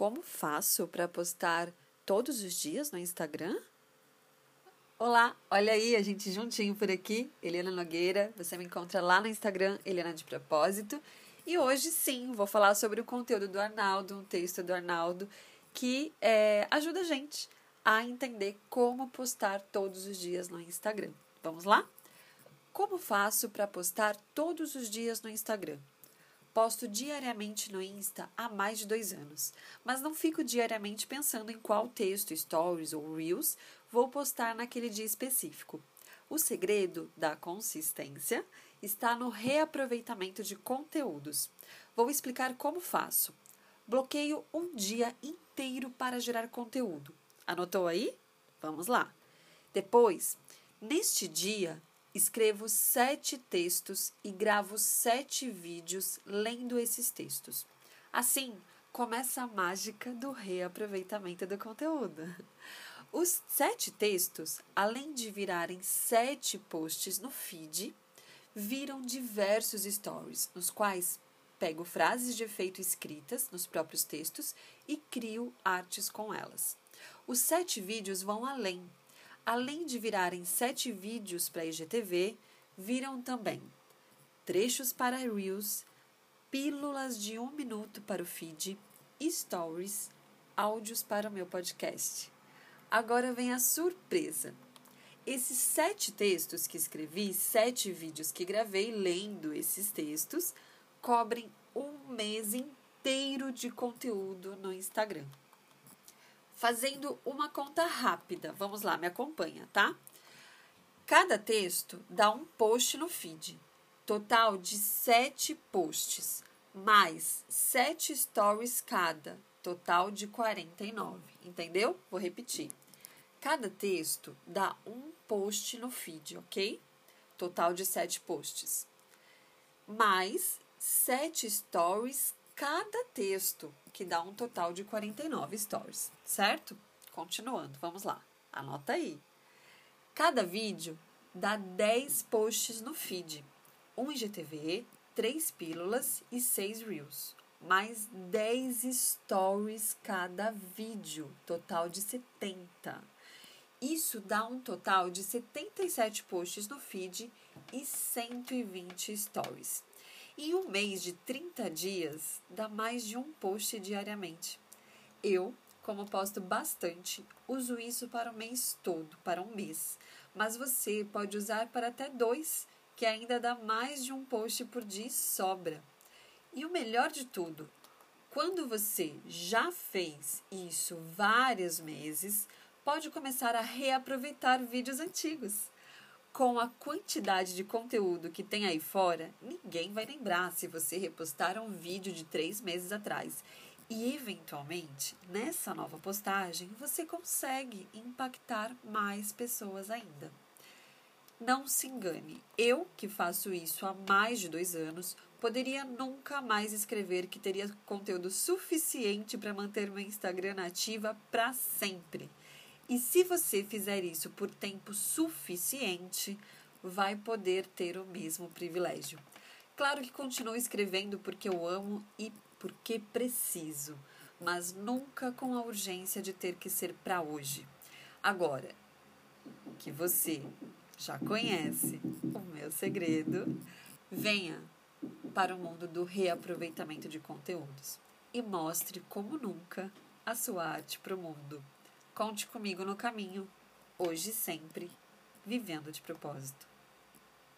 Como faço para postar todos os dias no Instagram? Olá, olha aí a gente juntinho por aqui, Helena Nogueira. Você me encontra lá no Instagram, Helena de Propósito. E hoje sim, vou falar sobre o conteúdo do Arnaldo, um texto do Arnaldo que é, ajuda a gente a entender como postar todos os dias no Instagram. Vamos lá? Como faço para postar todos os dias no Instagram? Posto diariamente no Insta há mais de dois anos, mas não fico diariamente pensando em qual texto, stories ou reels vou postar naquele dia específico. O segredo da consistência está no reaproveitamento de conteúdos. Vou explicar como faço. Bloqueio um dia inteiro para gerar conteúdo. Anotou aí? Vamos lá. Depois, neste dia, escrevo sete textos e gravo sete vídeos lendo esses textos. Assim, começa a mágica do reaproveitamento do conteúdo. Os sete textos, além de virarem sete posts no feed, viram diversos stories, nos quais pego frases de efeito escritas nos próprios textos e crio artes com elas. Os sete vídeos vão além além de virarem sete vídeos para IGTV, viram também trechos para Reels, pílulas de um minuto para o feed, stories, áudios para o meu podcast. Agora vem a surpresa. Esses sete textos que escrevi, sete vídeos que gravei lendo esses textos, cobrem um mês inteiro de conteúdo no Instagram fazendo uma conta rápida. Vamos lá, me acompanha, tá? Cada texto dá um post no feed, total de sete posts, mais sete stories cada, total de 49. Entendeu? Vou repetir. Cada texto dá um post no feed, ok? Total de sete posts. Mais sete stories cada texto, que dá um total de 49 stories, certo? Continuando, vamos lá. Anota aí. Cada vídeo dá 10 posts no feed, um IGTV, 3 pílulas e 6 reels, mais 10 stories cada vídeo, total de 70. Isso dá um total de 77 posts no feed e 120 stories. Em um mês de 30 dias, dá mais de um post diariamente. Eu, como posto bastante, uso isso para o mês todo, para um mês. Mas você pode usar para até dois, que ainda dá mais de um post por dia e sobra. E o melhor de tudo, quando você já fez isso vários meses, pode começar a reaproveitar vídeos antigos com a quantidade de conteúdo que tem aí fora, ninguém vai lembrar se você repostar um vídeo de três meses atrás. E, eventualmente, nessa nova postagem, você consegue impactar mais pessoas ainda. Não se engane, eu que faço isso há mais de dois anos, poderia nunca mais escrever que teria conteúdo suficiente para manter meu Instagram ativa para sempre. E se você fizer isso por tempo suficiente, vai poder ter o mesmo privilégio. Claro que continuo escrevendo porque eu amo e porque preciso, mas nunca com a urgência de ter que ser para hoje. Agora, que você já conhece o meu segredo, venha para o mundo do reaproveitamento de conteúdos e mostre como nunca a sua arte para o mundo. Conte comigo no caminho, hoje e sempre, vivendo de propósito.